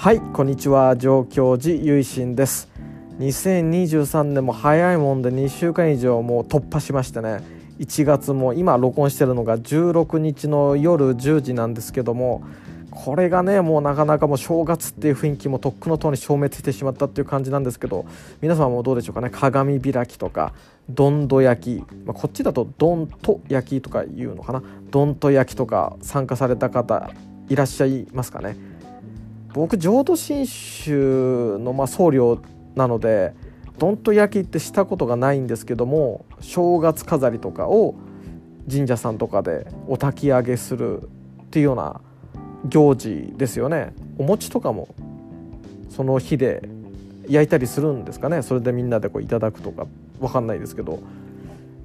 はいこんにちは。上京寺ゆいしんです2023年も早いもんで2週間以上もう突破しましてね。1月も今録音してるのが16日の夜10時なんですけどもこれがねもうなかなかもう正月っていう雰囲気もとっくのとに消滅してしまったっていう感じなんですけど皆様もどうでしょうかね。鏡開きとかどんど焼き、まあ、こっちだとどんと焼きとか言うのかな。どんと焼きとか参加された方いらっしゃいますかね。僕浄土真宗のま僧侶なのでどんと焼きってしたことがないんですけども正月飾りとかを神社さんとかでお焚き上げするっていうような行事ですよね。お餅とかもその日で焼いたりするんですかね。それでみんなでこういただくとか分かんないですけど。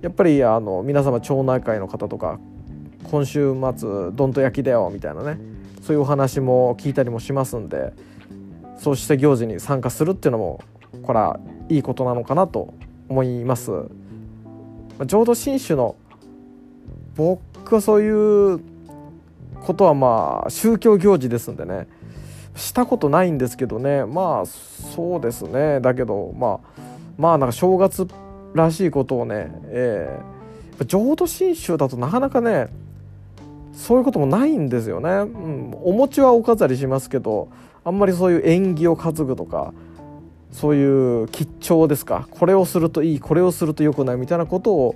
やっぱりあの皆様町内会の方とか今週末どんと焼きだよみたいなね。そういうお話も聞いたりもしますんでそうした行事に参加するっていうのもこれはいいことなのかなと思います。浄土真宗の僕はそういうことはまあ宗教行事ですんでねしたことないんですけどねまあそうですねだけどまあまあなんか正月らしいことをね、えー、浄土真宗だとなかなかねそういうこともないんですよね、うん、お餅はお飾りしますけどあんまりそういう縁起を担ぐとかそういう吉兆ですか。これをするといいこれをすると良くないみたいなことを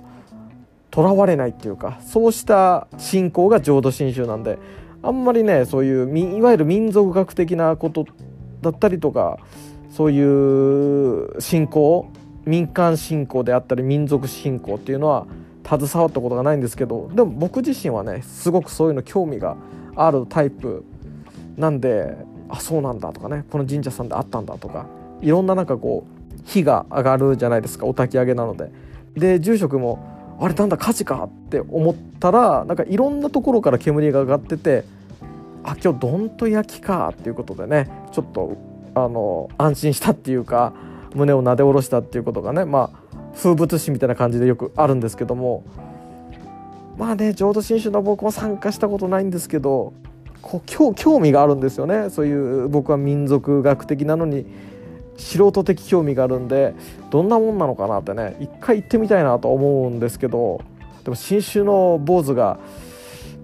とらわれないっていうかそうした信仰が浄土真宗なんであんまりねそういういわゆる民族学的なことだったりとかそういう信仰民間信仰であったり民族信仰っていうのは携わったことがないんですけどでも僕自身はねすごくそういうの興味があるタイプなんであそうなんだとかねこの神社さんであったんだとかいろんななんかこう火が上がるじゃないですかお焚き上げなので。で住職もあれなんだ火事かって思ったらなんかいろんなところから煙が上がっててあ今日どんと焼きかっていうことでねちょっとあの安心したっていうか胸をなで下ろしたっていうことがねまあ風物詩みたいな感じでよくあるんですけども。まあね浄土真宗の僕も参加したことないんですけどこう興味があるんですよね。そういう僕は民族学的なのに素人的興味があるんでどんなもんなのかなってね一回行ってみたいなと思うんですけどでも新種の坊主が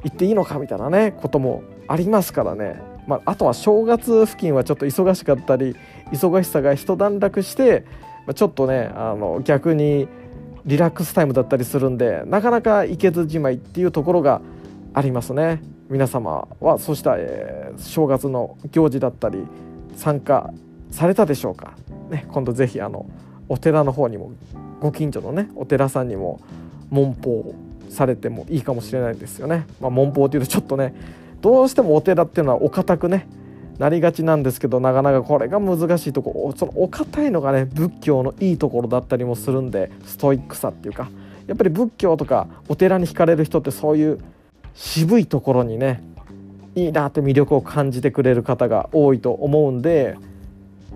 行っていいのかみたいなねこともありますからね、まあ、あとは正月付近はちょっと忙しかったり忙しさが一段落して、まあ、ちょっとねあの逆にリラックスタイムだったりするんでなかなか行けずじまいっていうところがありますね皆様はそうした、えー、正月の行事だったり参加されたでしょうか、ね、今度ぜひあのお寺の方にもご近所のねお寺さんにも文法されてもいいかもしれないですよね。まあ、文法というとちょっとねどうしてもお寺っていうのはお堅くねなりがちなんですけどなかなかこれが難しいとこそのお堅いのがね仏教のいいところだったりもするんでストイックさっていうかやっぱり仏教とかお寺に惹かれる人ってそういう渋いところにねいいなって魅力を感じてくれる方が多いと思うんで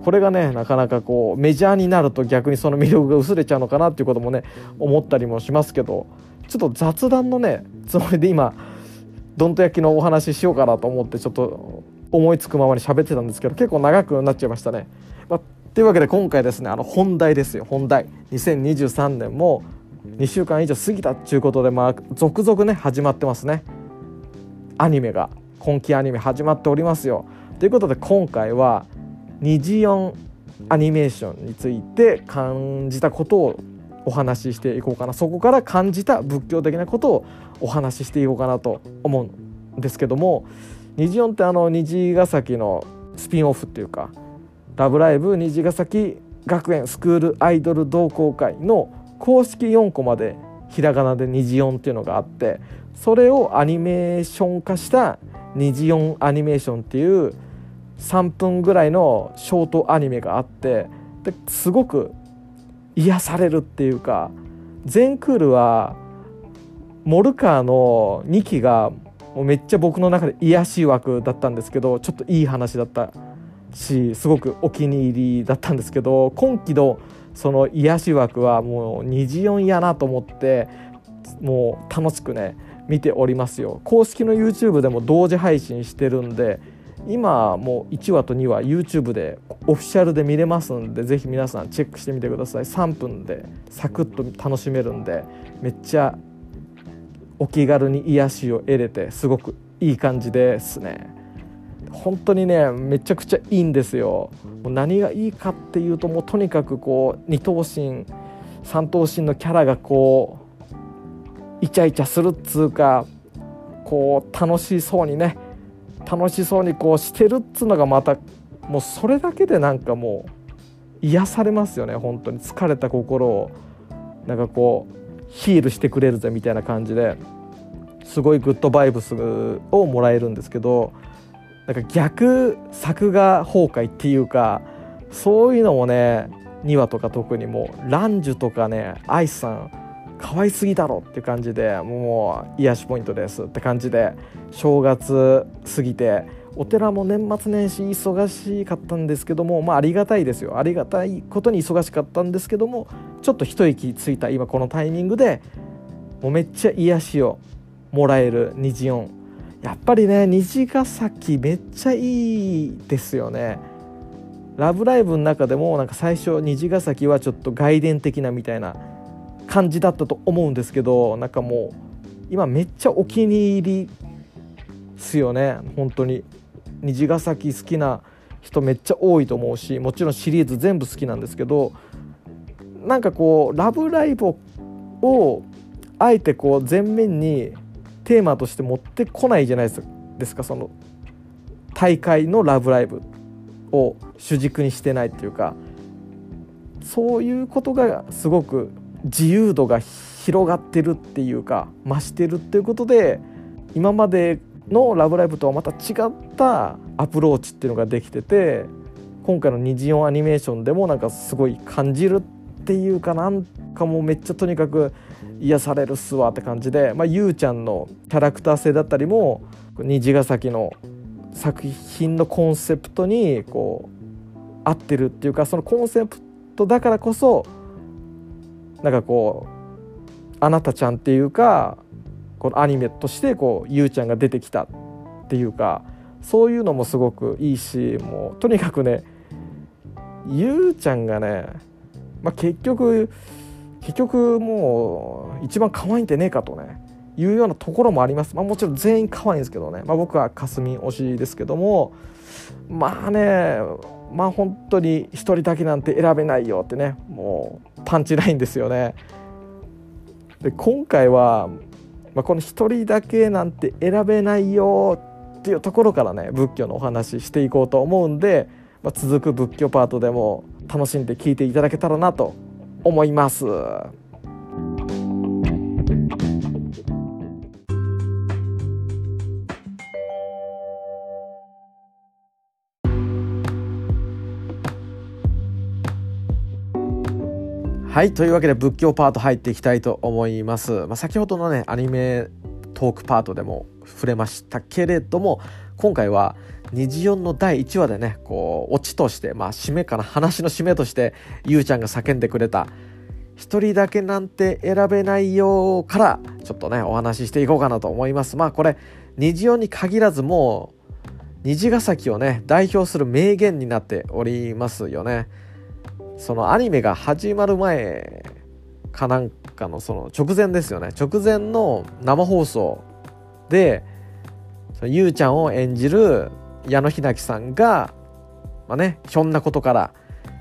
これがねなかなかこうメジャーになると逆にその魅力が薄れちゃうのかなっていうこともね思ったりもしますけどちょっと雑談のねつもりで今どんと焼きのお話ししようかなと思ってちょっと思いつくままに喋ってたんですけど結構長くなっちゃいましたね。まあ、というわけで今回ですねあの本題ですよ。本題。2023年も2週間以上過ぎたっていうことでまあ続々ね始まってますね。アニメが今期アニメ始まっておりますよ。ということで今回は二次音アニメーションについて感じたことをお話ししていこうかな。そこから感じた仏教的なことをお話ししていこうかなと思うんですけども虹音ってあの虹ヶ崎のスピンオフっていうか「ラブライブ虹ヶ崎学園スクールアイドル同好会」の公式4コマでひらがなで虹音っていうのがあってそれをアニメーション化した虹音アニメーションっていう3分ぐらいのショートアニメがあってですごく癒されるっていうか全クールはモルカーの2期がもうめっちゃ僕の中で癒しい枠だったんですけどちょっといい話だったしすごくお気に入りだったんですけど今期のその癒し枠はもう虹四やなと思ってもう楽しくね見ておりますよ。公式の YouTube でも同時配信してるんで今もう1話と2話 YouTube でオフィシャルで見れますんでぜひ皆さんチェックしてみてください。3分でサクッと楽しめるんでめっちゃお気軽に癒しを得れてすごくいい感じですね。本当にねめちゃくちゃいいんですよ。もう何がいいかっていうともうとにかくこう二等身三等身のキャラがこうイチャイチャするっつうかこう楽しそうにね楽しそうにこうしてるっつうのがまたもうそれだけでなんかもう癒されますよね本当に。疲れた心を。なんかこうヒールしてくれるぜみたいな感じですごいグッドバイブスをもらえるんですけどなんか逆作画崩壊っていうかそういうのもね2話とか特にもうランジュとかねアイスさん可愛すぎだろっていう感じでもう癒しポイントですって感じで正月過ぎてお寺も年末年始忙しかったんですけどもまあありがたいですよ。ありがたいことに忙しかったんですけどもちょっと一息ついた今このタイミングでもうめっちゃ癒しをもらえる虹音。やっぱりね虹ヶ崎めっちゃいいですよね。ラブライブの中でもなんか最初虹ヶ崎はちょっと外伝的なみたいな感じだったと思うんですけどなんかもう今めっちゃお気に入りですよね。本当に。虹ヶ崎好きな人めっちゃ多いと思うしもちろんシリーズ全部好きなんですけどなんかこう「ラブライブ!」をあえてこう前面にテーマとして持ってこないじゃないですかその大会の「ラブライブ!」を主軸にしてないっていうかそういうことがすごく自由度が広がってるっていうか増してるっていうことで今までの「ラブライブ!」とはまた違ったアプローチっていうのができてて今回の虹音アニメーションでもなんかすごい感じるっていうかなんかもうめっちゃとにかく癒されるっすわって感じで、まあ、ゆうちゃんのキャラクター性だったりも虹ヶ崎の作品のコンセプトにこう合ってるっていうかそのコンセプトだからこそなんかこうあなたちゃんっていうかこのアニメとしてこうゆうちゃんが出てきたっていうかそういうのもすごくいいしもうとにかくねゆうちゃんがね、まあ、結局結局もう一番可愛いんでねえかとねいうようなところもあります、まあ、もちろん全員可愛いんですけどね、まあ、僕はかすみ推しですけどもまあねまあ本当に1人だけなんて選べないよってねもうパンチラインですよね。で今回は、まあ、この1人だけなんて選べないよっていうところからね仏教のお話していこうと思うんで、まあ、続く仏教パートでも楽しんで聞いていただけたらなと思います。はいというわけで仏教パート入っていきたいと思います、まあ、先ほどのねアニメトークパートでも触れましたけれども今回は虹音の第1話でねこうオチとしてまあ締めかな話の締めとしてゆうちゃんが叫んでくれた「一人だけなんて選べないよ」からちょっとねお話ししていこうかなと思います。まあこれ虹音に限らずもう虹ヶ崎をね代表する名言になっておりますよね。そのアニメが始まる前かなんかのその直前ですよね。直前の生放送でゆうちゃんを演じる矢野ひなきさんがまあねひょんなことから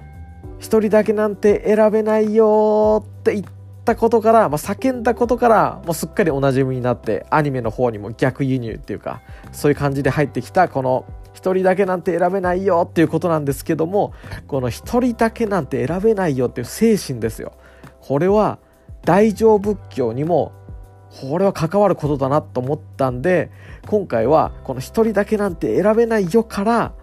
「一人だけなんて選べないよ」って言ったことから、まあ、叫んだことからもうすっかりおなじみになってアニメの方にも逆輸入っていうかそういう感じで入ってきたこの1人だけなんて選べないよっていうことなんですけどもこの1人だけなんて選べないよっていう精神ですよ。これは大乗仏教にもこれは関わることだなと思ったんで今回はこの1人だけなんて選べないよから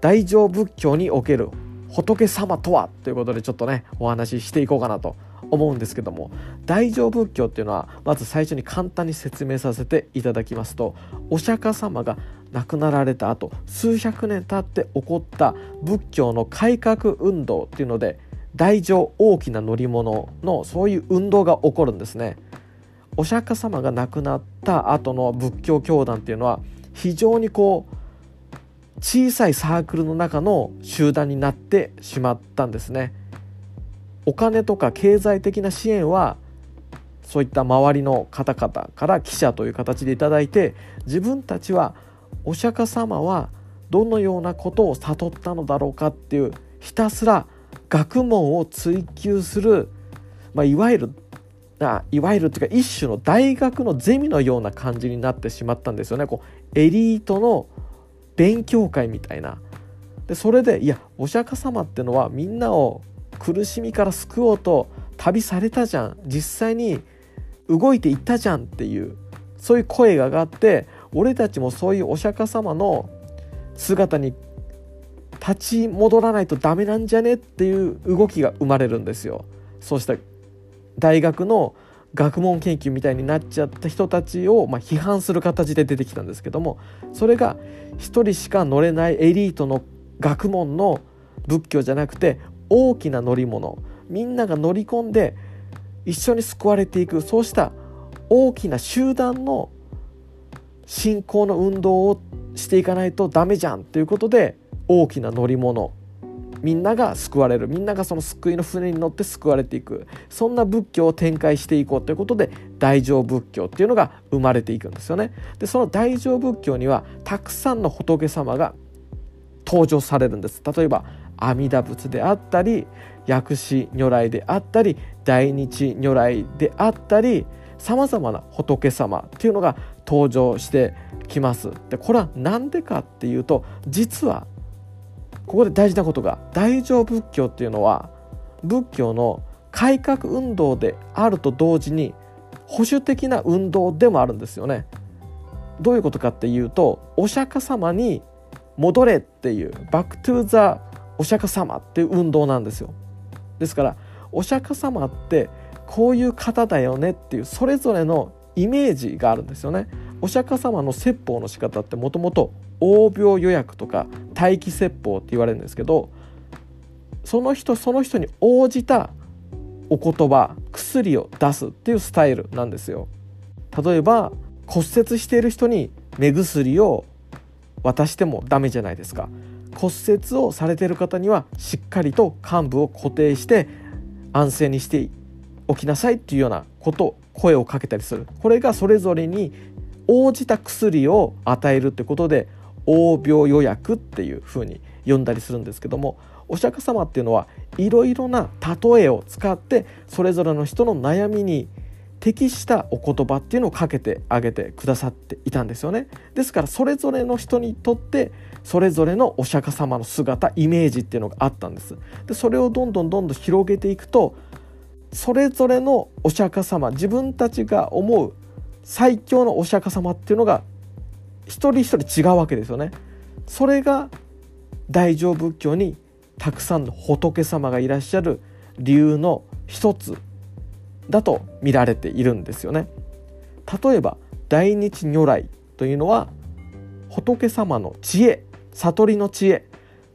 大乗仏教における仏様とはということでちょっとねお話ししていこうかなと思うんですけども大乗仏教っていうのはまず最初に簡単に説明させていただきますとお釈迦様が亡くなられた後数百年経って起こった仏教の改革運動っていうので大乗大きな乗り物のそういう運動が起こるんですね。お釈迦様が亡くなった後の仏教教団っていうのは非常にこう小さいサークルの中の集団になってしまったんですね。お金とか経済的な支援はそういった周りの方々から記者という形で頂いて自分たちはお釈迦様はどのようなことを悟ったのだろうかっていうひたすら学問を追求する、まあ、いわゆるあいわゆるというか一種の大学のゼミのような感じになってしまったんですよね。こうエリートの勉強会みたいな。でそれでいやお釈迦様ってのはみんなを苦しみから救おうと旅されたじゃん。実際に動いていったじゃんっていうそういう声が上がって俺たちもそういうお釈迦様の姿に立ち戻らないとダメなんじゃねっていう動きが生まれるんですよ。そうした大学の学問研究みたいになっちゃった人たちを、まあ、批判する形で出てきたんですけどもそれが一人しか乗れないエリートの学問の仏教じゃなくて大きな乗り物みんなが乗り込んで一緒に救われていくそうした大きな集団の信仰の運動をしていかないとダメじゃんということで大きな乗り物みんなが救われるみんながその救いの船に乗って救われていくそんな仏教を展開していこうということで大乗仏教っていうのが生まれていくんですよね。でその大乗仏教にはたくさんの仏様が登場されるんです。例えば阿弥陀仏であったり薬師如来であったり大日如来であったりさまざまな仏様っていうのが登場してきます。でこれは何でかっていうと実はここで大事なことが大乗仏教っていうのは仏教の改革運動であると同時に保守的な運動でもあるんですよね。どういうことかっていうとお釈迦様に戻れっていう back to the お釈迦様っていう運動なんですよ。ですからお釈迦様ってこういう方だよねっていうそれぞれのイメージがあるんですよね。お釈迦様の説法の仕方ってもともと応病与薬とか対機説法って言われるんですけどその人その人に応じたお言葉薬を出すっていうスタイルなんですよ。例えば骨折している人に目薬を渡してもダメじゃないですか。骨折をされている方にはしっかりと患部を固定して安静にしておきなさいっていうようなこと声をかけたりする。これがそれぞれに応じた薬を与えるってことで応病予約っていうふうに呼んだりするんですけどもお釈迦様っていうのはいろいろな例えを使ってそれぞれの人の悩みに適したお言葉っていうのをかけてあげてくださっていたんですよね。ですからそれぞれの人にとってそれぞれのお釈迦様の姿イメージっていうのがあったんです。でそれをどんどんどんどん広げていくとそれぞれのお釈迦様自分たちが思う最強のお釈迦様っていうのが一人一人違うわけですよね。それが大乗仏教にたくさんの仏様がいらっしゃる理由の一つだと見られているんですよね。例えば大日如来というのは仏様の知恵悟りの知恵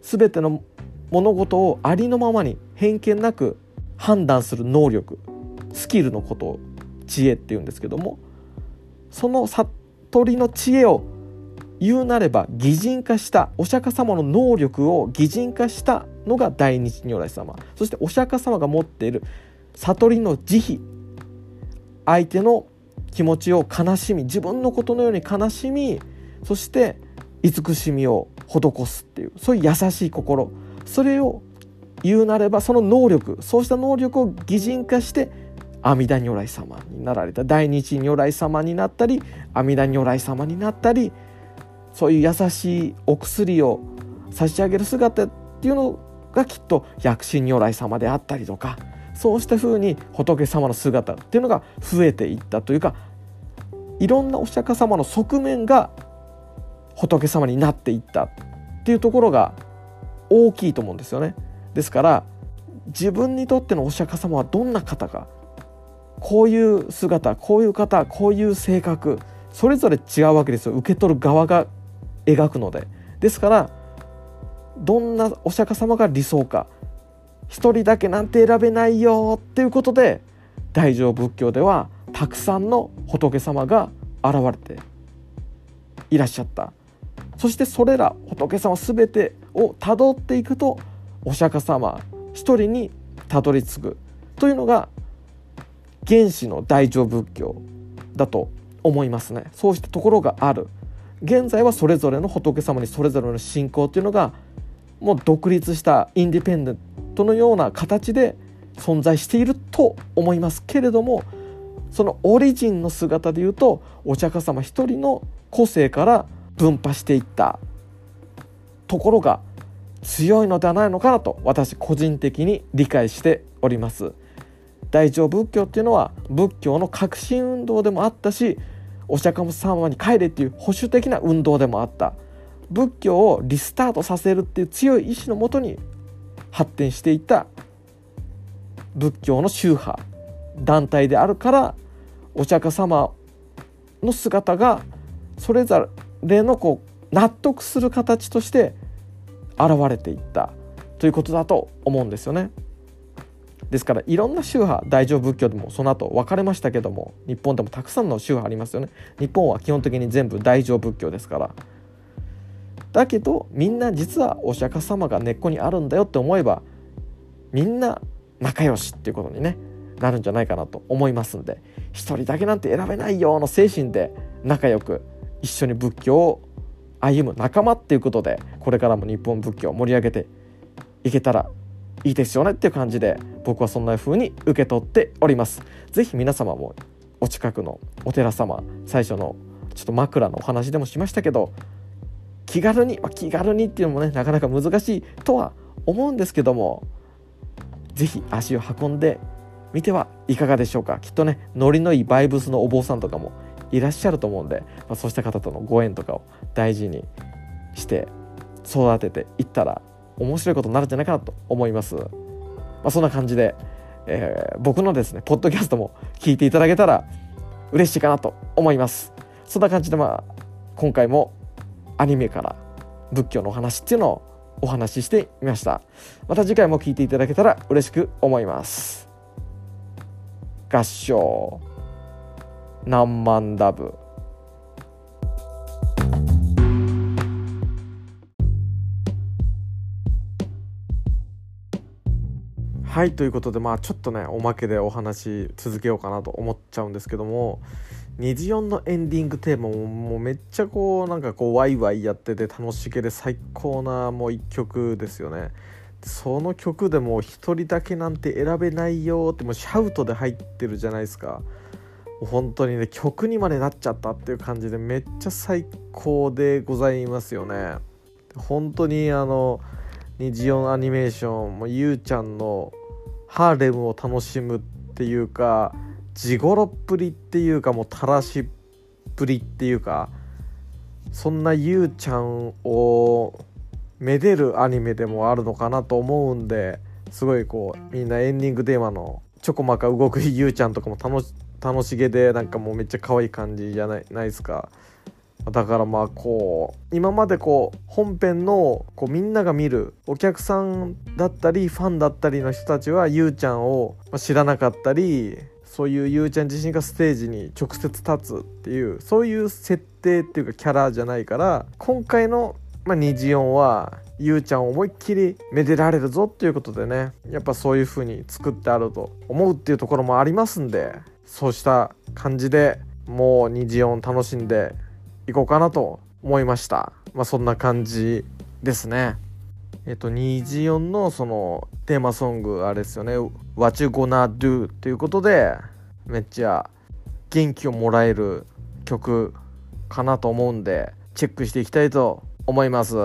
全ての物事をありのままに偏見なく判断する能力スキルのことを知恵っていうんですけどもその悟りの知恵を言うなれば擬人化したお釈迦様の能力を擬人化したのが大日如来様。そしてお釈迦様が持っている悟りの慈悲相手の気持ちを悲しみ自分のことのように悲しみそして慈しみを施すっていうそういう優しい心それを言うなればその能力そうした能力を擬人化して阿弥陀如来様になられた大日如来様になったり阿弥陀如来様になったりそういう優しいお薬を差し上げる姿っていうのがきっと薬師如来様であったりとかそうした風に仏様の姿っていうのが増えていったというかいろんなお釈迦様の側面が仏様になっていったっていうところが大きいと思うんですよね。ですから自分にとってのお釈迦様はどんな方か。こういう姿こういう方こういう性格それぞれ違うわけですよ。受け取る側が描くので。ですからどんなお釈迦様が理想か。一人だけなんて選べないよっていうことで大乗仏教ではたくさんの仏様が現れていらっしゃった。そしてそれら仏様全てをたどっていくとお釈迦様一人にたどり着くというのが原始の大乗仏教だと思いますね。そうしたところがある。現在はそれぞれの仏様にそれぞれの信仰というのがもう独立したインディペンデントのような形で存在していると思いますけれどもそのオリジンの姿でいうとお釈迦様一人の個性から分派していったところが強いのではないのかなと私個人的に理解しております。大乗仏教っていうのは仏教の革新運動でもあったしお釈迦様に帰れっていう保守的な運動でもあった。仏教をリスタートさせるっていう強い意志のもとに発展していった。仏教の宗派団体であるからお釈迦様の姿がそれぞれのこう納得する形として現れていったということだと思うんですよね。ですからいろんな宗派大乗仏教でもその後分かれましたけども日本でもたくさんの宗派ありますよね。日本は基本的に全部大乗仏教ですから。だけどみんな実はお釈迦様が根っこにあるんだよって思えばみんな仲良しっていうことにねなるんじゃないかなと思いますんで一人だけなんて選べないよの精神で仲良く一緒に仏教を歩む仲間っていうことでこれからも日本仏教を盛り上げていけたらいいですよねっていう感じで僕はそんな風に受け取っております。是非皆様もお近くのお寺様最初のちょっと枕のお話でもしましたけど気軽に、まあ、気軽にっていうのもねなかなか難しいとは思うんですけども是非足を運んでみてはいかがでしょうか。きっとねノリのいいバイブスのお坊さんとかもいらっしゃると思うんで、まあ、そうした方とのご縁とかを大事にして育てていったら面白いことになるんじゃないかなと思います。まあ、そんな感じで、えー、僕のですねポッドキャストも聞いていただけたら嬉しいかなと思います。そんな感じでまあ今回もアニメから仏教のお話っていうのをお話ししてみました。また次回も聞いていただけたら嬉しく思います。合唱何万ダブ。はいということでまあちょっとねおまけでお話続けようかなと思っちゃうんですけども虹音のエンディングテーマももうめっちゃこうなんかこうワイワイやってて楽しげで最高なもう一曲ですよね。その曲でもう1人だけなんて選べないよってもうシャウトで入ってるじゃないですか。本当にね曲にまでなっちゃったっていう感じでめっちゃ最高でございますよね。本当にあの虹音アニメーションもゆうちゃんのハーレムを楽しむっていうか地頃っぷりっていうかもうたらしっぷりっていうかそんなゆうちゃんをめでるアニメでもあるのかなと思うんですごいこうみんなエンディングテーマのちょこまか動くゆうちゃんとかも楽し楽しげでなんかもうめっちゃ可愛い感じじゃないないですか？だからまあこう今までこう本編のこうみんなが見るお客さんだったりファンだったりの人たちはゆうちゃんを知らなかったりそういうゆうちゃん自身がステージに直接立つっていうそういう設定っていうかキャラじゃないから今回の、まあ、虹音はゆうちゃんを思いっきりめでられるぞっていうことでねやっぱそういう風に作ってあると思うっていうところもありますんでそうした感じでもう虹音楽しんでいこうかなと思いました。まあそんな感じですね。えっと虹音のそのテーマソングあれですよね「What You Gonna Do」ということでめっちゃ元気をもらえる曲かなと思うんでチェックしていきたいと思います。